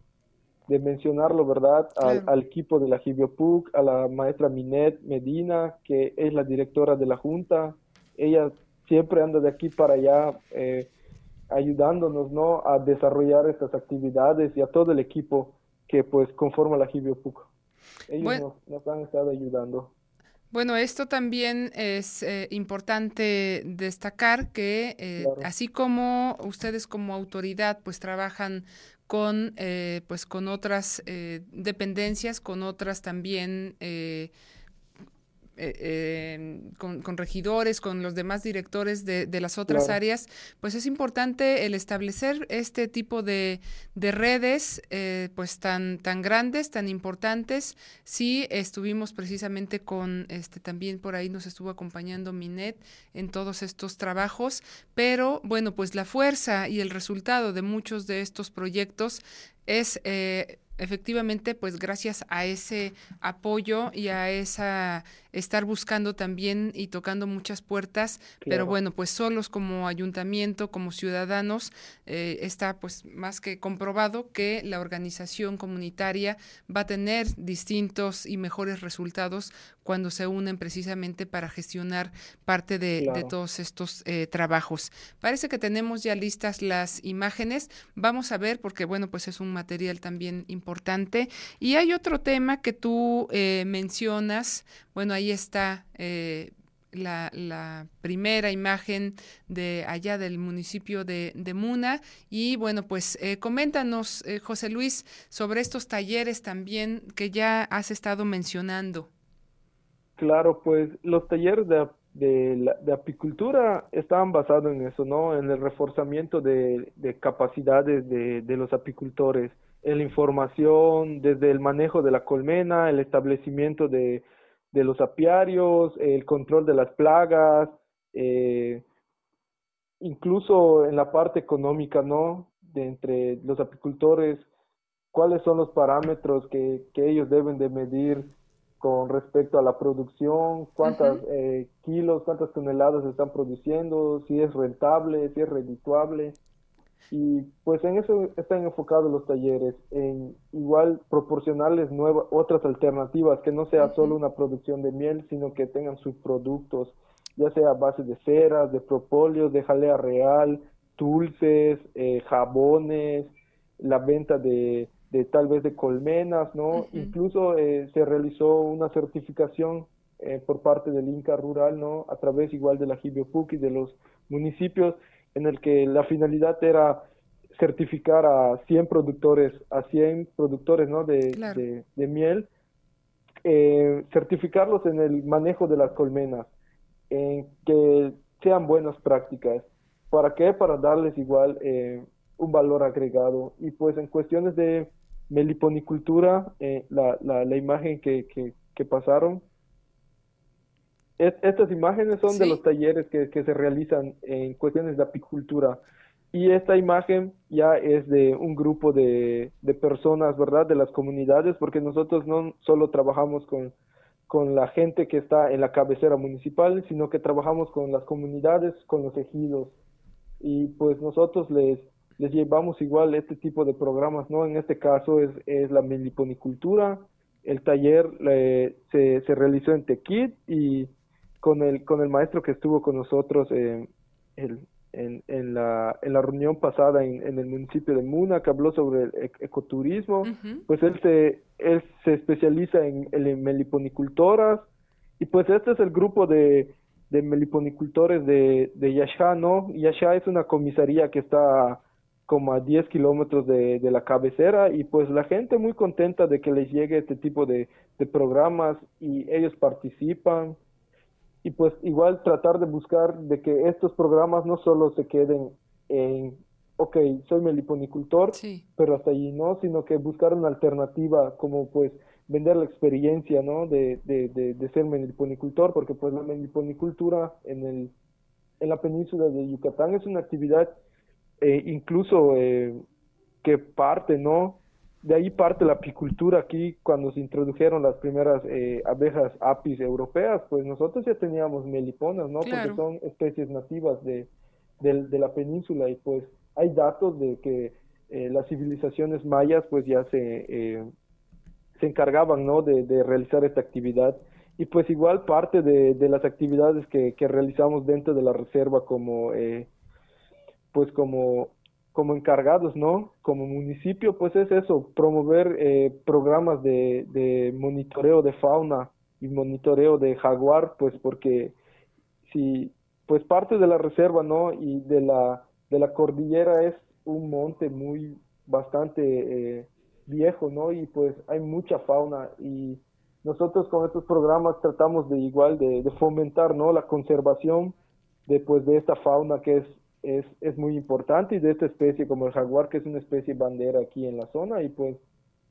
de, mencionarlo, ¿verdad? Al, equipo de la Gibio PUC, a la maestra Minet Medina, que es la directora de la Junta. Ella siempre anda de aquí para allá eh, ayudándonos, ¿no? A desarrollar estas actividades y a todo el equipo que pues conforma la Gibio PUC. Ellos nos, han estado ayudando. Bueno, esto también es eh, importante destacar que eh, así como ustedes como autoridad pues trabajan con eh, pues con otras dependencias, con otras también eh, con, regidores, con los demás directores de, las otras áreas, pues es importante el establecer este tipo de, redes, eh, pues tan, tan grandes, tan importantes. Sí, estuvimos precisamente con, este, también por ahí nos estuvo acompañando Minet en todos estos trabajos, pero bueno, pues la fuerza y el resultado de muchos de estos proyectos es eh, efectivamente, pues gracias a ese apoyo y a esa estar buscando también y tocando muchas puertas, pero bueno, pues solos como ayuntamiento, como ciudadanos, eh, está pues más que comprobado que la organización comunitaria va a tener distintos y mejores resultados cuando se unen precisamente para gestionar parte de, todos estos eh, trabajos. Parece que tenemos ya listas las imágenes, vamos a ver porque bueno, pues es un material también importante. Y hay otro tema que tú eh, mencionas, bueno, ahí está eh, la, primera imagen de allá del municipio de, Muna. Y bueno, pues eh, coméntanos, eh, José Luis, sobre estos talleres también que ya has estado mencionando. Claro, pues los talleres de, de, apicultura estaban basados en eso, ¿no? En el reforzamiento de, de capacidades de, de los apicultores, en la información, desde el manejo de la colmena, el establecimiento de de los apiarios, el control de las plagas, eh, incluso en la parte económica, ¿no? De entre los apicultores, cuáles son los parámetros que, que ellos deben de medir con respecto a la producción, cuántos eh, kilos, cuántas toneladas están produciendo, si es rentable, si es redituable. Y pues en eso están enfocados los talleres, en igual proporcionarles nuevas, otras alternativas, que no sea solo una producción de miel, sino que tengan subproductos, ya sea a base de ceras, de propóleo, de jalea real, dulces, eh, jabones, la venta de, de, tal vez de colmenas, ¿no? Incluso eh, se realizó una certificación eh, por parte del Inca Rural, ¿no? A través igual de la Jibiopuc y de los municipios en el que la finalidad era certificar a 100 productores, a 100 productores ¿no? de, de, miel, eh, certificarlos en el manejo de las colmenas, en que sean buenas prácticas. ¿Para qué? Para darles igual eh, un valor agregado. Y pues en cuestiones de meliponicultura, eh, la, la, la, imagen que, que, que pasaron, estas imágenes son de los talleres que, que, se realizan en cuestiones de apicultura. Y esta imagen ya es de un grupo de, de, personas, ¿verdad? De las comunidades, porque nosotros no solo trabajamos con, con la gente que está en la cabecera municipal, sino que trabajamos con las comunidades, con los ejidos. Y pues nosotros les, les llevamos igual este tipo de programas, ¿no? En este caso es, es la meliponicultura. El taller eh, se, se realizó en Tequit y con el, con el maestro que estuvo con nosotros en, en, la, en la reunión pasada en, en, el municipio de Muna, que habló sobre el ecoturismo, pues él se, él se especializa en, en, meliponicultoras, y pues este es el grupo de, de meliponicultores de, de Yashá, ¿no? Yashá es una comisaría que está como a 10 kilómetros de, de, la cabecera y pues la gente muy contenta de que les llegue este tipo de, de programas y ellos participan y pues igual tratar de buscar de que estos programas no solo se queden en, ok, soy meliponicultor, pero hasta allí no, sino que buscar una alternativa como pues vender la experiencia, ¿no? De, de, de, ser meliponicultor, porque pues la meliponicultura en, el, en la península de Yucatán es una actividad eh, incluso eh, que parte, ¿no? De ahí parte la apicultura aquí cuando se introdujeron las primeras eh, abejas apis europeas, pues nosotros ya teníamos meliponas, ¿no? Porque son especies nativas de, de, la península y pues hay datos de que eh, las civilizaciones mayas pues ya se, eh, se encargaban, ¿no? De, de, realizar esta actividad y pues igual parte de, de las actividades que, que realizamos dentro de la reserva como pues como como encargados, ¿no? Como municipio, pues es eso, promover eh, programas de, monitoreo de fauna y monitoreo de jaguar, pues porque si, pues parte de la reserva, ¿no? Y de la, de la cordillera es un monte muy, bastante eh, viejo, ¿no? Y pues hay mucha fauna y nosotros con estos programas tratamos de igual de, de fomentar, ¿no? La conservación de, pues, de esta fauna que es es, es muy importante y de esta especie como el jaguar, que es una especie bandera aquí en la zona y pues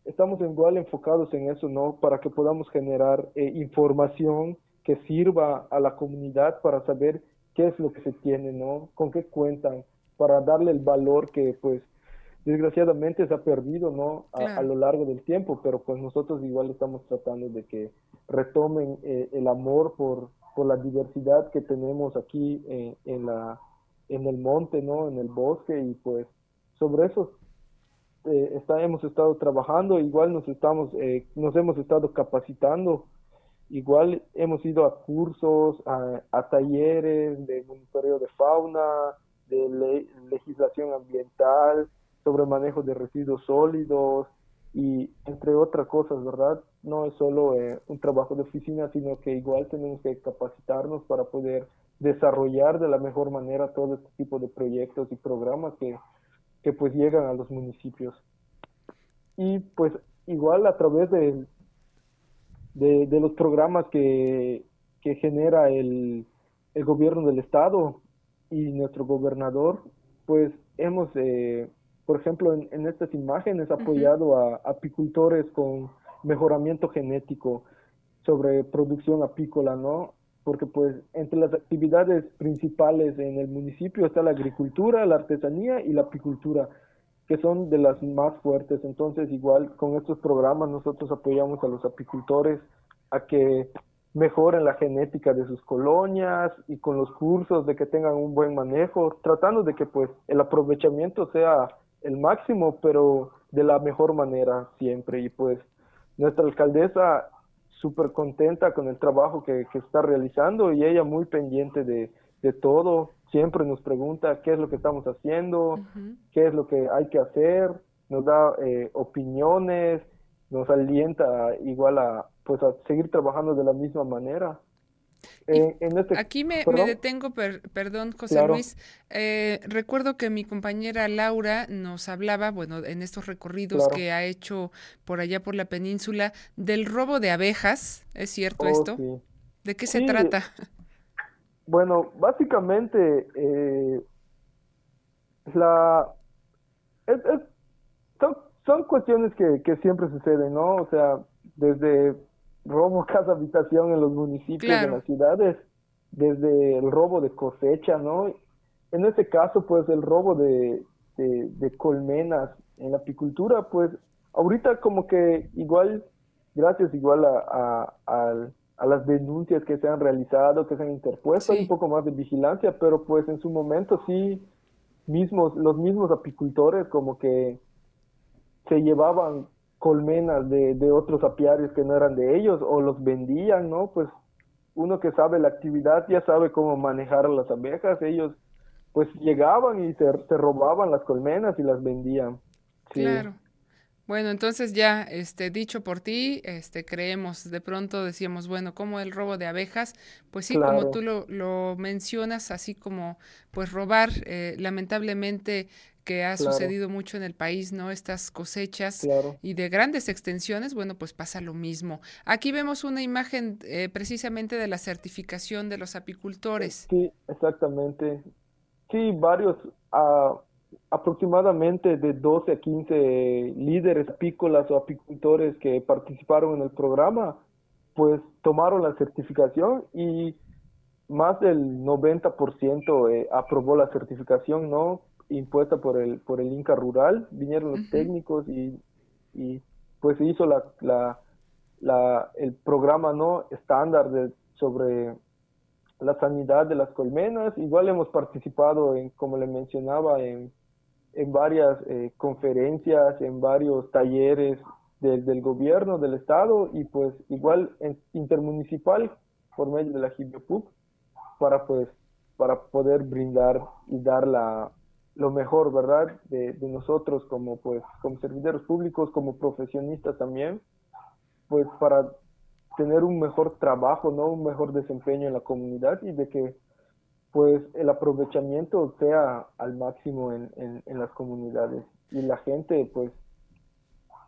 estamos igual enfocados en eso, ¿no? Para que podamos generar eh, información que sirva a la comunidad para saber qué es lo que se tiene, ¿no? Con qué cuentan, para darle el valor que pues desgraciadamente se ha perdido, ¿no? A, lo largo del tiempo, pero pues nosotros igual estamos tratando de que retomen eh, el amor por, por la diversidad que tenemos aquí eh, en la en el monte, ¿no? En el bosque y pues sobre eso eh, está, hemos estado trabajando, igual nos estamos, eh, nos hemos estado capacitando, igual hemos ido a cursos, a, talleres de monitoreo de fauna, de legislación ambiental, sobre manejo de residuos sólidos y entre otras cosas, ¿verdad? No es solo eh, un trabajo de oficina, sino que igual tenemos que capacitarnos para poder desarrollar de la mejor manera todo este tipo de proyectos y programas que, que pues llegan a los municipios. Y pues igual a través de, de, los programas que, que genera el, el, gobierno del estado y nuestro gobernador, pues hemos, eh, por ejemplo, en, en, estas imágenes apoyado a apicultores con mejoramiento genético sobre producción apícola, ¿no? Porque pues entre las actividades principales en el municipio está la agricultura, la artesanía y la apicultura, que son de las más fuertes. Entonces, igual con estos programas nosotros apoyamos a los apicultores a que mejoren la genética de sus colonias y con los cursos de que tengan un buen manejo, tratando de que pues el aprovechamiento sea el máximo, pero de la mejor manera siempre. Y pues nuestra alcaldesa súper contenta con el trabajo que, está realizando y ella muy pendiente de, todo. Siempre nos pregunta qué es lo que estamos haciendo, qué es lo que hay que hacer, nos da eh, opiniones, nos alienta igual a pues a seguir trabajando de la misma manera. Eh, este aquí me, detengo, perdón, José Luis. Eh, recuerdo que mi compañera Laura nos hablaba, bueno, en estos recorridos que ha hecho por allá por la península, del robo de abejas. ¿Es cierto oh, esto? ¿De qué se trata? Bueno, básicamente, eh, la, son, son cuestiones que, que siempre suceden, ¿no? O sea, desde robo [LAUGHS] casa habitación en los municipios de las ciudades, desde el robo de cosecha, ¿no? En este caso, pues el robo de, de, colmenas en la apicultura, pues ahorita como que igual, gracias igual a, a, las denuncias que se han realizado, que se han interpuesto, hay un poco más de vigilancia, pero pues en su momento sí, mismos, los mismos apicultores como que se llevaban colmenas de, de otros apiarios que no eran de ellos o los vendían, ¿no? Pues uno que sabe la actividad ya sabe cómo manejar a las abejas, ellos pues llegaban y se, se robaban las colmenas y las vendían. Claro. Bueno, entonces ya, este, dicho por ti, este, creemos, de pronto decíamos, bueno, como el robo de abejas, pues sí, como tú lo, lo, mencionas, así como, pues robar, eh, lamentablemente que ha sucedido mucho en el país, ¿no? Estas cosechas y de grandes extensiones, bueno, pues pasa lo mismo. Aquí vemos una imagen eh, precisamente de la certificación de los apicultores. Sí, exactamente. Sí, varios, uh, aproximadamente de 12 a 15 líderes apícolas o apicultores que participaron en el programa, pues tomaron la certificación y más del 90% eh, aprobó la certificación, ¿no? Impuesta por el, por el Inca Rural, vinieron los técnicos y, y pues se hizo la, la, la, el programa no estándar de, sobre la sanidad de las colmenas. Igual hemos participado, en, como le mencionaba, en, en varias eh, conferencias, en varios talleres del gobierno, del Estado y pues igual en, intermunicipal por medio de la GIBIOPUC para pues para poder brindar y dar la, lo mejor, ¿verdad? De, de, nosotros como pues como servidores públicos, como profesionistas también, pues para tener un mejor trabajo, ¿no? Un mejor desempeño en la comunidad y de que pues el aprovechamiento sea al máximo en, en, en las comunidades y la gente pues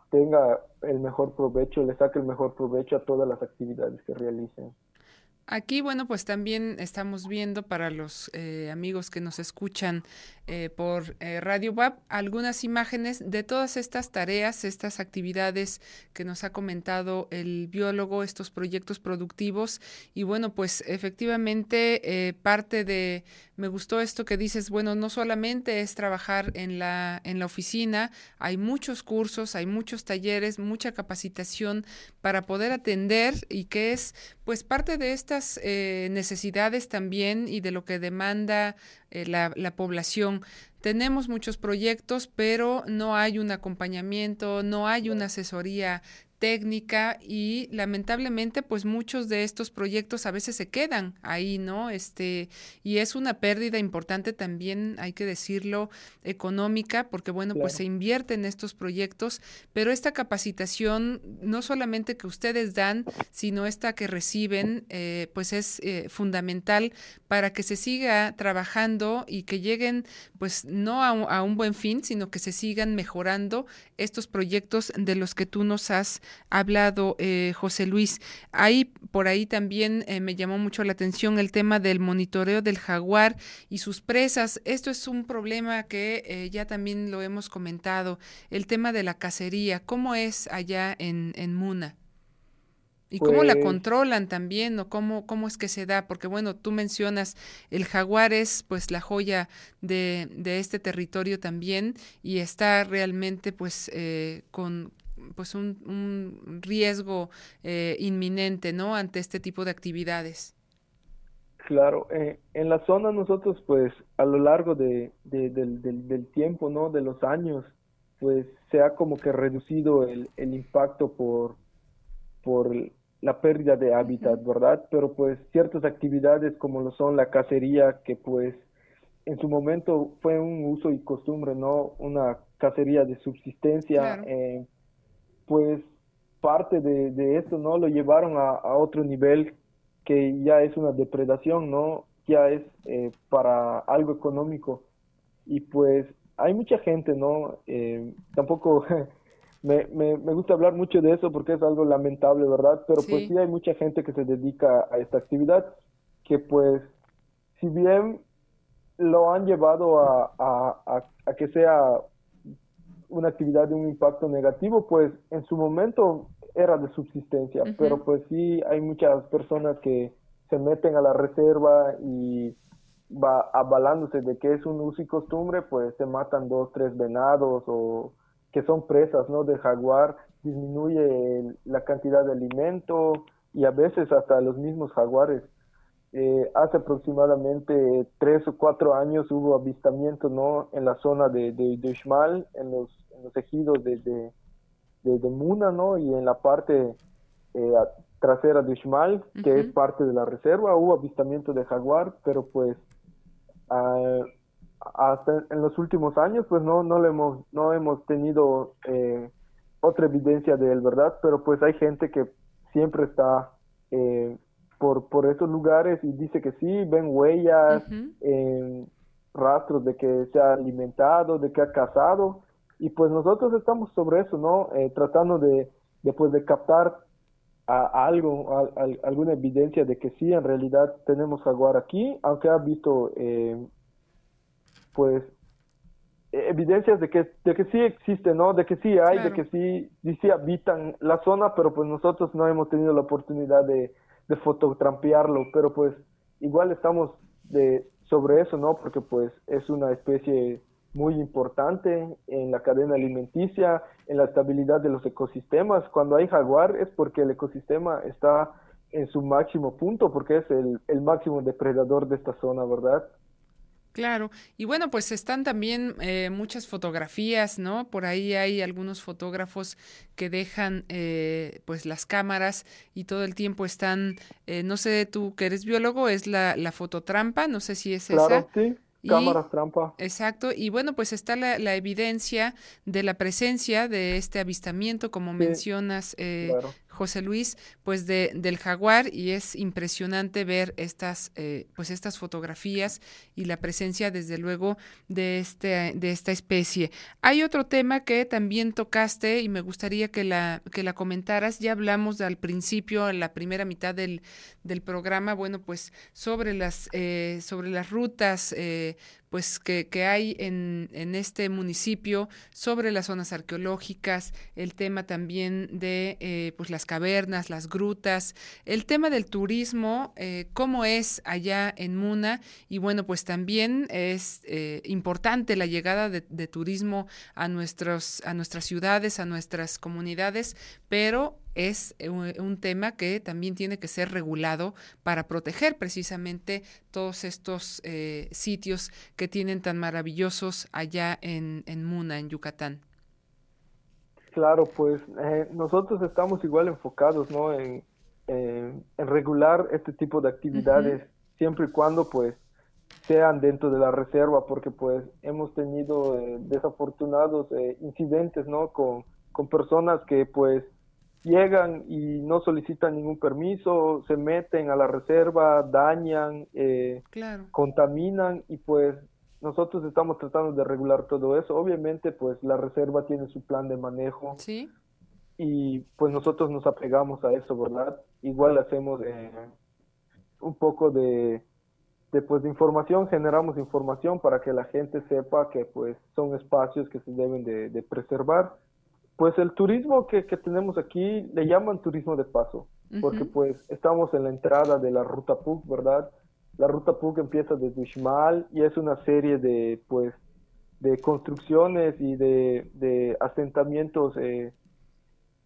tenga el mejor provecho, le saque el mejor provecho a todas las actividades que realicen. Aquí, bueno, pues también estamos viendo para los eh, amigos que nos escuchan eh, por eh, Radio WAP algunas imágenes de todas estas tareas, estas actividades que nos ha comentado el biólogo, estos proyectos productivos. Y bueno, pues efectivamente parte de, me gustó esto que dices, bueno, no solamente es trabajar en la, en la oficina, hay muchos cursos, hay muchos talleres, mucha capacitación para poder atender y que es pues parte de estas eh, necesidades también y de lo que demanda eh, la, la población. Tenemos muchos proyectos, pero no hay un acompañamiento, no hay una asesoría técnica y lamentablemente pues muchos de estos proyectos a veces se quedan ahí, ¿no? Este, y es una pérdida importante también, hay que decirlo, económica, porque bueno, pues se invierte en estos proyectos, pero esta capacitación, no solamente que ustedes dan, sino esta que reciben, eh, pues es eh, fundamental para que se siga trabajando y que lleguen pues no a un, a un buen fin, sino que se sigan mejorando estos proyectos de los que tú nos has hablado eh, José Luis. Ahí, por ahí también eh, me llamó mucho la atención el tema del monitoreo del jaguar y sus presas. Esto es un problema que eh, ya también lo hemos comentado, el tema de la cacería. ¿Cómo es allá en, en Muna? ¿Y cómo la pues controlan también o cómo, cómo es que se da? Porque bueno, tú mencionas el jaguar es pues la joya de, de este territorio también y está realmente pues eh, con, pues un, riesgo eh, inminente, ¿no? Ante este tipo de actividades. Claro, eh, en la zona nosotros pues a lo largo de, del, tiempo, ¿no? De los años, pues se ha como que reducido el, el impacto por, por la pérdida de hábitat, ¿verdad? Pero pues ciertas actividades como lo son la cacería, que pues en su momento fue un uso y costumbre, ¿no? Una cacería de subsistencia, eh, pues parte de, de, esto, ¿no? Lo llevaron a, a, otro nivel que ya es una depredación, ¿no? Ya es eh, para algo económico. Y pues hay mucha gente, ¿no? Eh, tampoco [LAUGHS] me, me, me, gusta hablar mucho de eso porque es algo lamentable, ¿verdad? Pero pues sí hay mucha gente que se dedica a esta actividad que pues, si bien lo han llevado a, a, a que sea una actividad de un impacto negativo, pues en su momento era de subsistencia, pero pues sí hay muchas personas que se meten a la reserva y va avalándose de que es un uso y costumbre, pues se matan dos, tres venados o que son presas, ¿no? De jaguar, disminuye la cantidad de alimento y a veces hasta los mismos jaguares. Eh, hace aproximadamente tres o cuatro años hubo avistamientos, ¿no? En la zona de, de, de en los los ejidos de, de, Muna, ¿no? Y en la parte eh, trasera de Uxmal, que es parte de la reserva, hubo avistamiento de jaguar, pero pues hasta en los últimos años pues no no le hemos no hemos tenido eh, otra evidencia de él verdad pero pues hay gente que siempre está eh, por por esos lugares y dice que sí ven huellas rastros de que se ha alimentado de que ha cazado y pues nosotros estamos sobre eso, ¿no? Eh, tratando de, de, pues, de captar a, algo, a, alguna evidencia de que sí, en realidad tenemos jaguar aquí, aunque ha visto, eh, pues, evidencias de que, de que sí existe, ¿no? De que sí hay, de que sí, sí, habitan la zona, pero pues nosotros no hemos tenido la oportunidad de, de fototrampearlo, pero pues igual estamos de, sobre eso, ¿no? Porque pues es una especie muy importante en la cadena alimenticia, en la estabilidad de los ecosistemas. Cuando hay jaguar es porque el ecosistema está en su máximo punto, porque es el, el máximo depredador de esta zona, ¿verdad? Claro, y bueno, pues están también eh, muchas fotografías, ¿no? Por ahí hay algunos fotógrafos que dejan eh, pues las cámaras y todo el tiempo están, eh, no sé, tú que eres biólogo, es la, la fototrampa, no sé si es claro, Sí. Cámaras trampa. Exacto, y bueno, pues está la, la, evidencia de la presencia de este avistamiento, como mencionas, eh, José Luis, pues de, del jaguar, y es impresionante ver estas, eh, pues estas fotografías y la presencia, desde luego, de, este, de esta especie. Hay otro tema que también tocaste y me gustaría que la, que la comentaras. Ya hablamos al principio, en la primera mitad del, del programa, bueno, pues sobre las, eh, sobre las rutas, eh, pues que, que hay en, en, este municipio sobre las zonas arqueológicas, el tema también de eh, pues las cavernas, las grutas, el tema del turismo, eh, cómo es allá en Muna y bueno, pues también es eh, importante la llegada de, de, turismo a, nuestros, a nuestras ciudades, a nuestras comunidades, pero es un tema que también tiene que ser regulado para proteger precisamente todos estos eh, sitios que tienen tan maravillosos allá en, en Muna, en Yucatán. Claro, pues eh, nosotros estamos igual enfocados ¿no? en, en, regular este tipo de actividades, uh -huh. siempre y cuando pues sean dentro de la reserva, porque pues hemos tenido eh, desafortunados eh, incidentes ¿no? con, con personas que pues llegan y no solicitan ningún permiso, se meten a la reserva, dañan, eh, claro. contaminan y pues nosotros estamos tratando de regular todo eso. Obviamente pues la reserva tiene su plan de manejo ¿Sí? y pues nosotros nos apegamos a eso, ¿verdad? Igual hacemos eh, un poco de, de, pues, de información, generamos información para que la gente sepa que pues son espacios que se deben de, de preservar pues el turismo que, que, tenemos aquí le llaman turismo de paso, uh -huh. porque pues estamos en la entrada de la ruta PUC, ¿verdad? La ruta PUC empieza desde Uxmal y es una serie de pues de construcciones y de, de asentamientos eh,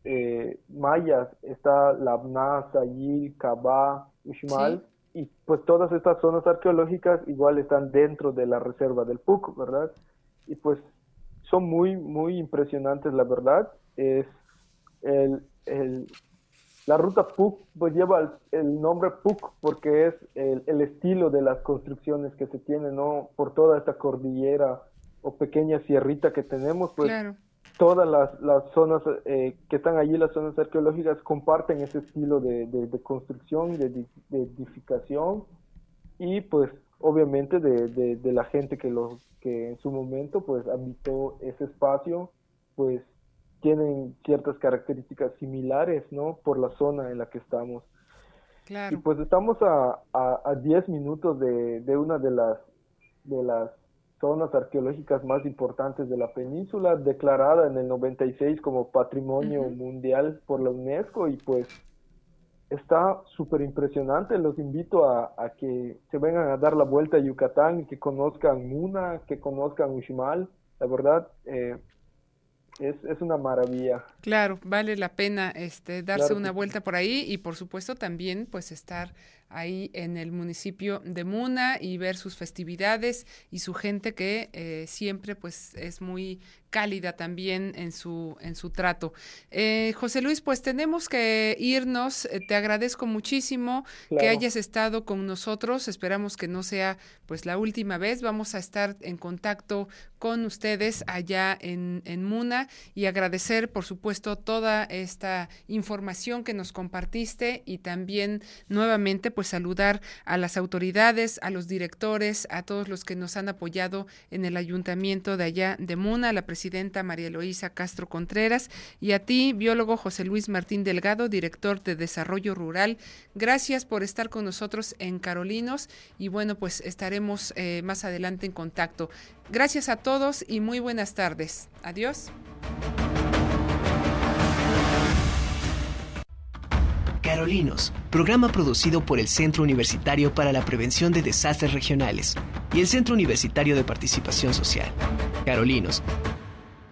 eh, mayas. Está Labna, Sayil, Cabá, Uxmal. Sí. Y pues todas estas zonas arqueológicas igual están dentro de la reserva del PUC, ¿verdad? Y pues son muy, muy impresionantes, la verdad. Es el, el, la ruta PUC pues lleva el, el nombre PUC porque es el, el, estilo de las construcciones que se tienen, ¿no? Por toda esta cordillera o pequeña sierrita que tenemos, pues claro. todas las, las zonas eh, que están allí, las zonas arqueológicas, comparten ese estilo de, de, de construcción, de, de, edificación y pues obviamente de, de, de, la gente que, lo, que en su momento pues habitó ese espacio, pues tienen ciertas características similares, ¿no? Por la zona en la que estamos. Claro. Y pues estamos a, a, 10 minutos de, de, una de las, de las zonas arqueológicas más importantes de la península, declarada en el 96 como Patrimonio uh -huh. Mundial por la UNESCO y pues está súper impresionante. Los invito a, a, que se vengan a dar la vuelta a Yucatán y que conozcan Muna, que conozcan Uxmal. La verdad, eh, es, es, una maravilla. Claro, vale la pena este, darse claro una vuelta por ahí y por supuesto también pues estar ahí en el municipio de Muna y ver sus festividades y su gente que eh, siempre pues es muy cálida también en su en su trato. Eh, José Luis, pues tenemos que irnos. Eh, te agradezco muchísimo claro. que hayas estado con nosotros. Esperamos que no sea pues la última vez. Vamos a estar en contacto con ustedes allá en, en Muna y agradecer por supuesto toda esta información que nos compartiste y también nuevamente pues saludar a las autoridades, a los directores, a todos los que nos han apoyado en el ayuntamiento de allá de Muna, a la presidenta María Eloísa Castro Contreras y a ti, biólogo José Luis Martín Delgado, director de Desarrollo Rural. Gracias por estar con nosotros en Carolinos y bueno, pues estaremos eh, más adelante en contacto. Gracias a todos y muy buenas tardes. Adiós. Carolinos, programa producido por el Centro Universitario para la Prevención de Desastres Regionales y el Centro Universitario de Participación Social. Carolinos,